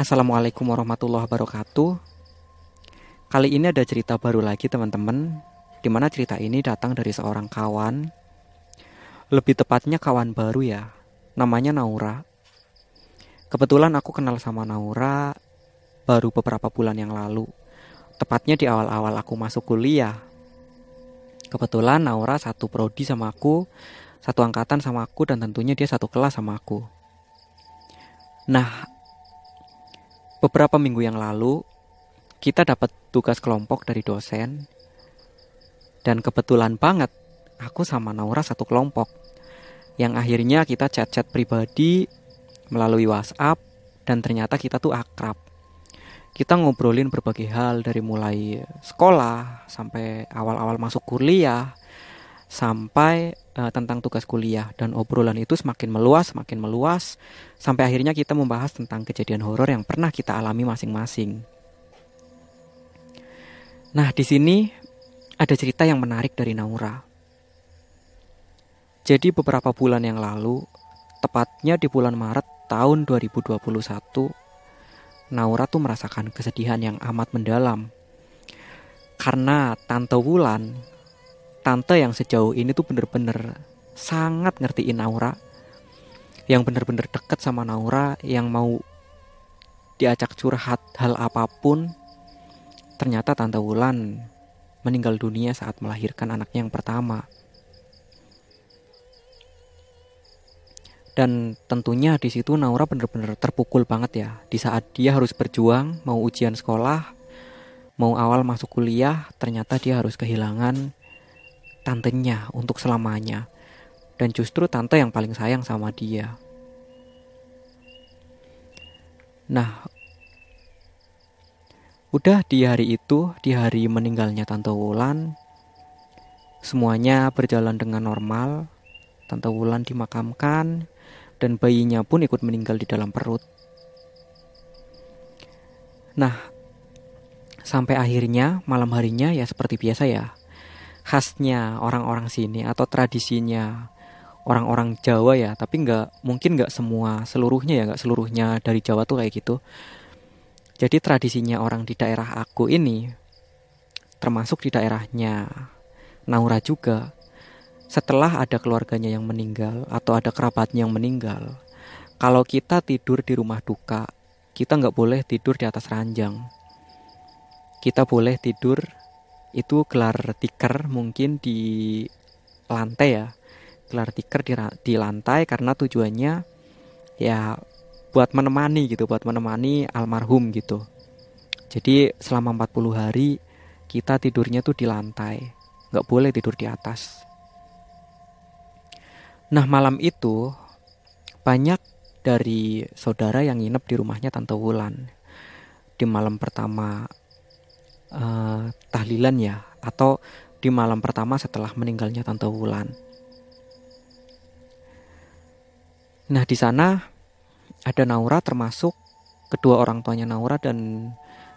Assalamualaikum warahmatullahi wabarakatuh. Kali ini ada cerita baru lagi teman-teman, di mana cerita ini datang dari seorang kawan. Lebih tepatnya kawan baru ya, namanya Naura. Kebetulan aku kenal sama Naura baru beberapa bulan yang lalu, tepatnya di awal-awal aku masuk kuliah. Kebetulan Naura satu prodi sama aku, satu angkatan sama aku, dan tentunya dia satu kelas sama aku. Nah, beberapa minggu yang lalu kita dapat tugas kelompok dari dosen. Dan kebetulan banget aku sama Naura satu kelompok. Yang akhirnya kita chat-chat pribadi melalui WhatsApp dan ternyata kita tuh akrab. Kita ngobrolin berbagai hal dari mulai sekolah sampai awal-awal masuk kuliah sampai uh, tentang tugas kuliah dan obrolan itu semakin meluas, semakin meluas sampai akhirnya kita membahas tentang kejadian horor yang pernah kita alami masing-masing. Nah, di sini ada cerita yang menarik dari Naura. Jadi beberapa bulan yang lalu, tepatnya di bulan Maret tahun 2021, Naura tuh merasakan kesedihan yang amat mendalam. Karena Tante Wulan tante yang sejauh ini tuh bener-bener sangat ngertiin Naura. Yang bener-bener deket sama Naura yang mau diajak curhat hal apa pun. Ternyata tante Wulan meninggal dunia saat melahirkan anaknya yang pertama. Dan tentunya di situ Naura bener-bener terpukul banget ya. Di saat dia harus berjuang mau ujian sekolah mau awal masuk kuliah ternyata dia harus kehilangan tantenya untuk selamanya. Dan justru tante yang paling sayang sama dia. Nah, udah di hari itu, di hari meninggalnya Tante Wulan, semuanya berjalan dengan normal. Tante Wulan dimakamkan, dan bayinya pun ikut meninggal di dalam perut. Nah, sampai akhirnya malam harinya ya seperti biasa ya khasnya orang-orang sini atau tradisinya orang-orang Jawa ya tapi nggak mungkin nggak semua seluruhnya ya nggak seluruhnya dari Jawa tuh kayak gitu. Jadi tradisinya orang di daerah aku ini termasuk di daerahnya Naura juga. Setelah ada keluarganya yang meninggal atau ada kerabatnya yang meninggal kalau kita tidur di rumah duka kita nggak boleh tidur di atas ranjang. Kita boleh tidur itu gelar tikar mungkin di lantai ya. Gelar tikar di, di lantai karena tujuannya ya buat menemani gitu buat menemani almarhum gitu. Jadi selama 40 hari kita tidurnya tuh di lantai. Nggak boleh tidur di atas. Nah malam itu banyak dari saudara yang nginep di rumahnya Tante Wulan. Di malam pertama uh, tahlilan ya atau di malam pertama setelah meninggalnya Tante Wulan. Nah, di sana ada Naura termasuk kedua orang tuanya Naura dan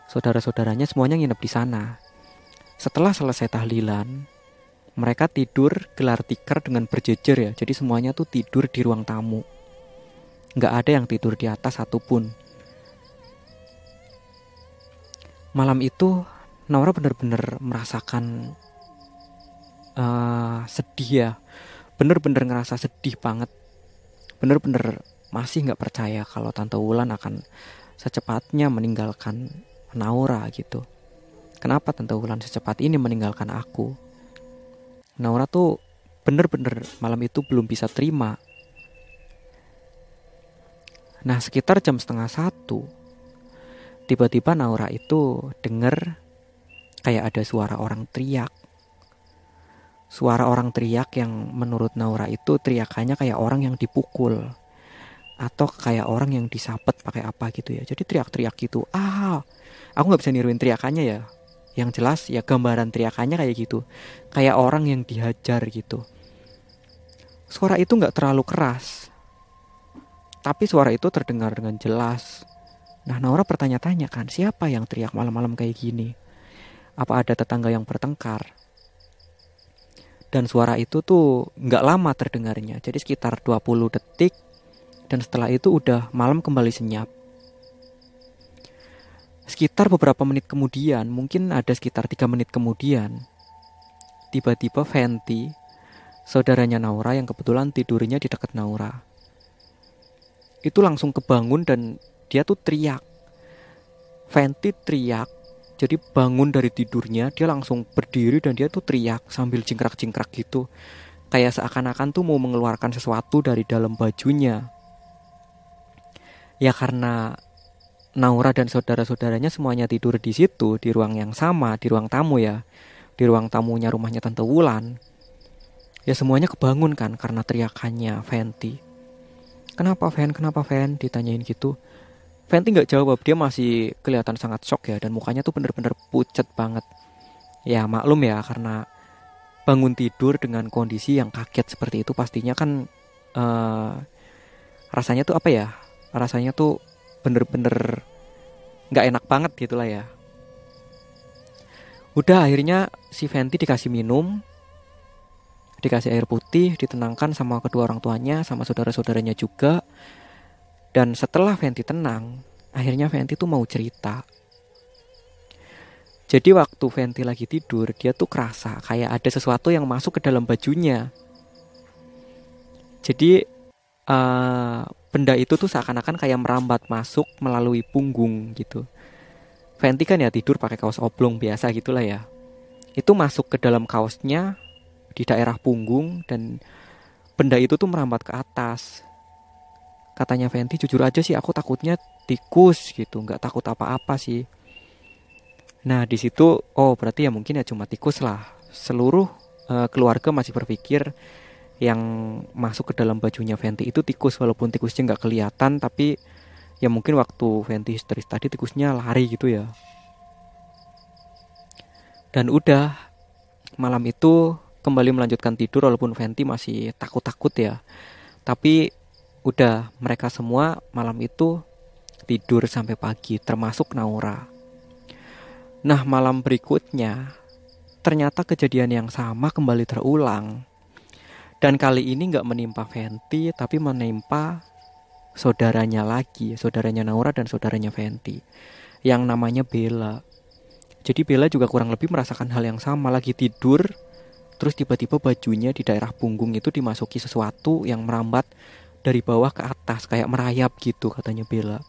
saudara-saudaranya semuanya nginep di sana. Setelah selesai tahlilan, mereka tidur gelar tikar dengan berjejer ya. Jadi semuanya tuh tidur di ruang tamu. Nggak ada yang tidur di atas satupun. Malam itu Naura benar-benar merasakan uh, sedih ya. Bener-bener ngerasa sedih banget. Bener-bener masih nggak percaya kalau tante Wulan akan secepatnya meninggalkan Naura gitu. Kenapa tante Wulan secepat ini meninggalkan aku? Naura tuh bener-bener malam itu belum bisa terima. Nah sekitar jam setengah satu tiba-tiba Naura itu denger kayak ada suara orang teriak. Suara orang teriak yang menurut Naura itu teriakannya kayak orang yang dipukul atau kayak orang yang disapet pakai apa gitu ya. Jadi teriak-teriak gitu. Ah, aku nggak bisa niruin teriakannya ya. Yang jelas ya gambaran teriakannya kayak gitu. Kayak orang yang dihajar gitu. Suara itu nggak terlalu keras. Tapi suara itu terdengar dengan jelas. Nah Naura bertanya-tanya kan siapa yang teriak malam-malam kayak gini apa ada tetangga yang bertengkar dan suara itu tuh nggak lama terdengarnya jadi sekitar 20 detik dan setelah itu udah malam kembali senyap Sekitar beberapa menit kemudian, mungkin ada sekitar tiga menit kemudian, tiba-tiba Fenty, saudaranya Naura yang kebetulan tidurnya di dekat Naura, itu langsung kebangun dan dia tuh teriak. Fenty teriak, jadi bangun dari tidurnya, dia langsung berdiri dan dia tuh teriak sambil jingkrak-jingkrak gitu. Kayak seakan-akan tuh mau mengeluarkan sesuatu dari dalam bajunya. Ya karena Naura dan saudara-saudaranya semuanya tidur di situ, di ruang yang sama, di ruang tamu ya. Di ruang tamunya rumahnya Tante Wulan. Ya semuanya kebangun kan karena teriakannya Fenty. Kenapa Fen? Kenapa Fen? Ditanyain gitu. Fenty nggak jawab, dia masih kelihatan sangat shock ya dan mukanya tuh bener-bener pucet banget. Ya maklum ya karena bangun tidur dengan kondisi yang kaget seperti itu pastinya kan uh, rasanya tuh apa ya? Rasanya tuh bener-bener nggak enak banget gitulah ya udah akhirnya si Fenty dikasih minum dikasih air putih ditenangkan sama kedua orang tuanya sama saudara-saudaranya juga dan setelah Fenty tenang akhirnya Fenty tuh mau cerita jadi waktu Fenty lagi tidur dia tuh kerasa kayak ada sesuatu yang masuk ke dalam bajunya jadi uh, benda itu tuh seakan-akan kayak merambat masuk melalui punggung gitu. Fenty kan ya tidur pakai kaos oblong biasa gitulah ya. Itu masuk ke dalam kaosnya di daerah punggung dan benda itu tuh merambat ke atas. Katanya Fenty jujur aja sih aku takutnya tikus gitu, nggak takut apa-apa sih. Nah di situ oh berarti ya mungkin ya cuma tikus lah. Seluruh uh, keluarga masih berpikir yang masuk ke dalam bajunya Fenty itu tikus walaupun tikusnya nggak kelihatan tapi ya mungkin waktu Fenty histeris tadi tikusnya lari gitu ya dan udah malam itu kembali melanjutkan tidur walaupun Fenty masih takut-takut ya tapi udah mereka semua malam itu tidur sampai pagi termasuk Naura nah malam berikutnya ternyata kejadian yang sama kembali terulang dan kali ini nggak menimpa Fenty, tapi menimpa saudaranya lagi, saudaranya Naura dan saudaranya Fenty, yang namanya Bella. Jadi Bella juga kurang lebih merasakan hal yang sama, lagi tidur, terus tiba-tiba bajunya di daerah punggung itu dimasuki sesuatu yang merambat dari bawah ke atas, kayak merayap gitu katanya Bella.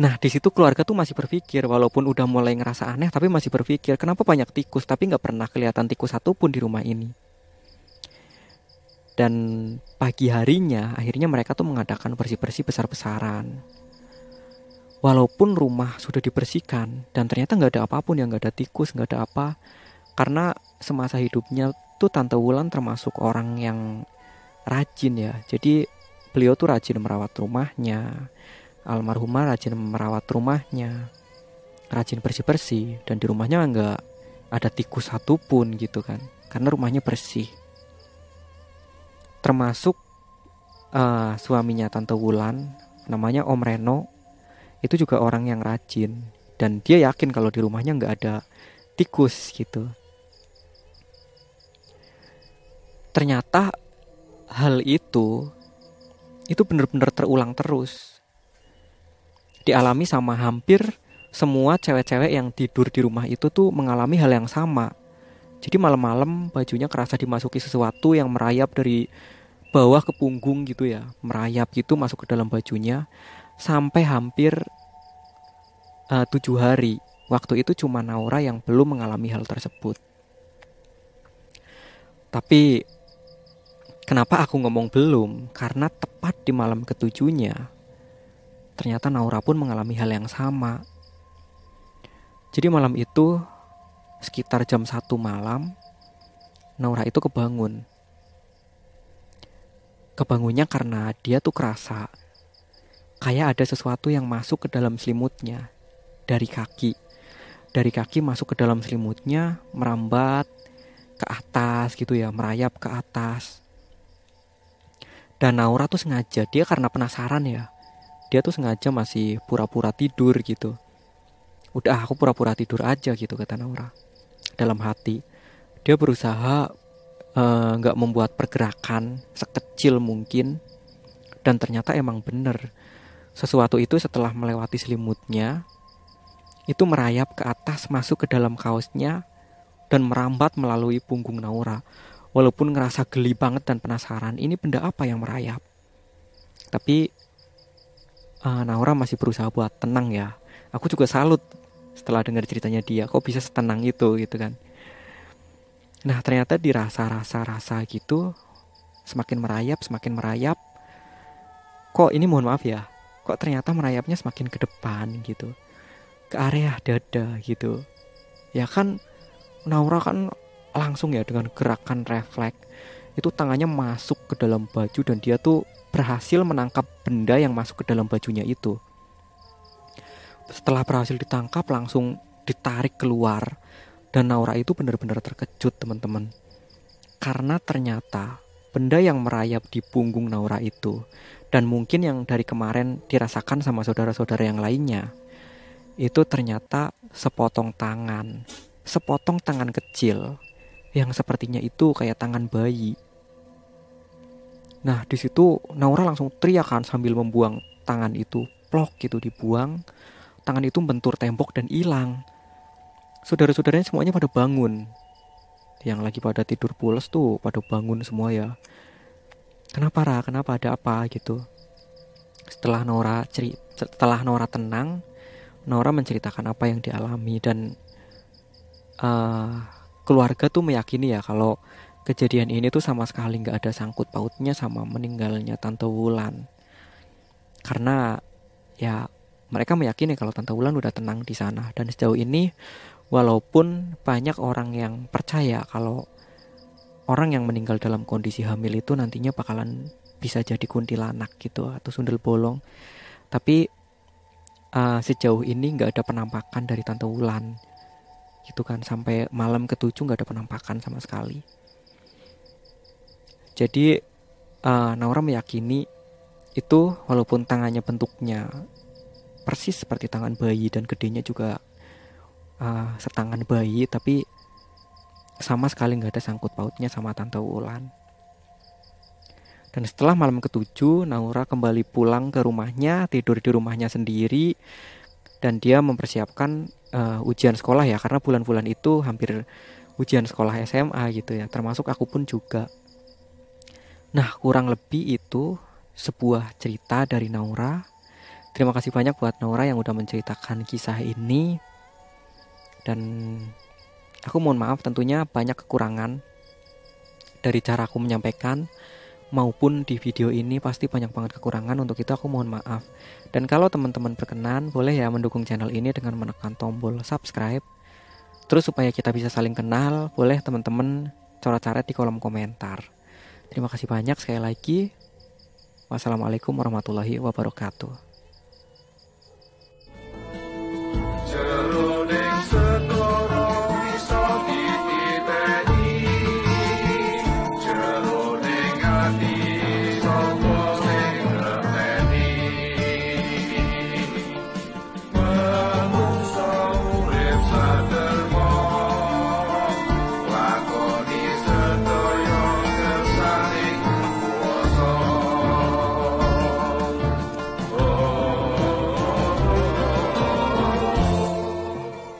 Nah di situ keluarga tuh masih berpikir walaupun udah mulai ngerasa aneh tapi masih berpikir kenapa banyak tikus tapi nggak pernah kelihatan tikus satupun di rumah ini. Dan pagi harinya akhirnya mereka tuh mengadakan bersih-bersih besar-besaran. Walaupun rumah sudah dibersihkan dan ternyata nggak ada apa pun yang nggak ada tikus nggak ada apa karena semasa hidupnya tuh Tante Wulan termasuk orang yang rajin ya. Jadi beliau tuh rajin merawat rumahnya, almarhumah rajin merawat rumahnya. Rajin bersih-bersih. Dan di rumahnya nggak ada tikus satupun gitu kan. Karena rumahnya bersih. Termasuk uh, suaminya tante Wulan namanya Om Reno itu juga orang yang rajin. Dan dia yakin kalau di rumahnya nggak ada tikus gitu. Ternyata hal itu itu benar-benar terulang terus dialami sama hampir semua cewek-cewek yang tidur di rumah itu tuh mengalami hal yang sama. Jadi malam-malam bajunya kerasa dimasuki sesuatu yang merayap dari bawah ke punggung gitu ya, merayap gitu masuk ke dalam bajunya sampai hampir uh, tujuh hari. Waktu itu cuma Naura yang belum mengalami hal tersebut. Tapi kenapa aku ngomong belum? Karena tepat di malam ketujuhnya ternyata Naura pun mengalami hal yang sama. Jadi malam itu sekitar jam satu malam Naura itu kebangun. Kebangunnya karena dia tuh kerasa kayak ada sesuatu yang masuk ke dalam selimutnya dari kaki. Dari kaki masuk ke dalam selimutnya, merambat ke atas gitu ya, merayap ke atas. Dan Naura tuh sengaja, dia karena penasaran ya. Dia tuh sengaja masih pura-pura tidur gitu. Udah aku pura-pura tidur aja gitu kata Naura. Dalam hati. Dia berusaha eh, nggak uh, membuat pergerakan sekecil mungkin. Dan ternyata emang bener. Sesuatu itu setelah melewati selimutnya, itu merayap ke atas masuk ke dalam kaosnya dan merambat melalui punggung Naura. Walaupun ngerasa geli banget dan penasaran, ini benda apa yang merayap. Tapi uh, Naura masih berusaha buat tenang ya. Aku juga salut setelah dengar ceritanya dia, kok bisa setenang itu gitu kan. Nah ternyata dirasa-rasa-rasa gitu semakin merayap, semakin merayap. Kok ini mohon maaf ya, kok ternyata merayapnya semakin ke depan gitu, ke area dada gitu. Ya kan Naura kan langsung ya dengan gerakan refleks itu tangannya masuk ke dalam baju dan dia tuh berhasil menangkap benda yang masuk ke dalam bajunya itu. Setelah berhasil ditangkap langsung ditarik keluar dan Naura itu benar-benar terkejut teman-teman. Karena ternyata benda yang merayap di punggung Naura itu dan mungkin yang dari kemarin dirasakan sama saudara-saudara yang lainnya itu ternyata sepotong tangan, sepotong tangan kecil yang sepertinya itu kayak tangan bayi. Nah, di situ Naura langsung teriakan sambil membuang tangan itu. Plok gitu dibuang. Tangan itu bentur tembok dan hilang saudara-saudaranya semuanya pada bangun yang lagi pada tidur pules tuh pada bangun semua ya kenapa Ra kenapa ada apa gitu setelah Nora ceri setelah Nora tenang Nora menceritakan apa yang dialami dan uh, keluarga tuh meyakini ya kalau kejadian ini tuh sama sekali nggak ada sangkut pautnya sama meninggalnya Tante Wulan. Karena ya mereka meyakini kalau Tante Wulan udah tenang di sana. Dan sejauh ini Walaupun banyak orang yang percaya kalau orang yang meninggal dalam kondisi hamil itu nantinya bakalan bisa jadi kuntilanak gitu atau sundel bolong. Tapi uh, sejauh ini nggak ada penampakan dari Tante Wulan gitu kan sampai malam ketujuh nggak ada penampakan sama sekali. Jadi uh, Naura meyakini itu walaupun tangannya bentuknya persis seperti tangan bayi dan gedenya juga uh, setangan bayi tapi sama sekali nggak ada sangkut pautnya sama Tante Wulan. Dan setelah malam ketujuh, Naura kembali pulang ke rumahnya, tidur di rumahnya sendiri, dan dia mempersiapkan uh, ujian sekolah ya, karena bulan-bulan itu hampir ujian sekolah SMA gitu ya, termasuk aku pun juga. Nah, kurang lebih itu sebuah cerita dari Naura. Terima kasih banyak buat Naura yang udah menceritakan kisah ini dan aku mohon maaf tentunya banyak kekurangan dari cara aku menyampaikan maupun di video ini pasti banyak banget kekurangan untuk itu aku mohon maaf. Dan kalau teman-teman berkenan boleh ya mendukung channel ini dengan menekan tombol subscribe. Terus supaya kita bisa saling kenal boleh teman-teman coret-coret di kolom komentar. Terima kasih banyak sekali lagi. Wassalamualaikum warahmatullahi wabarakatuh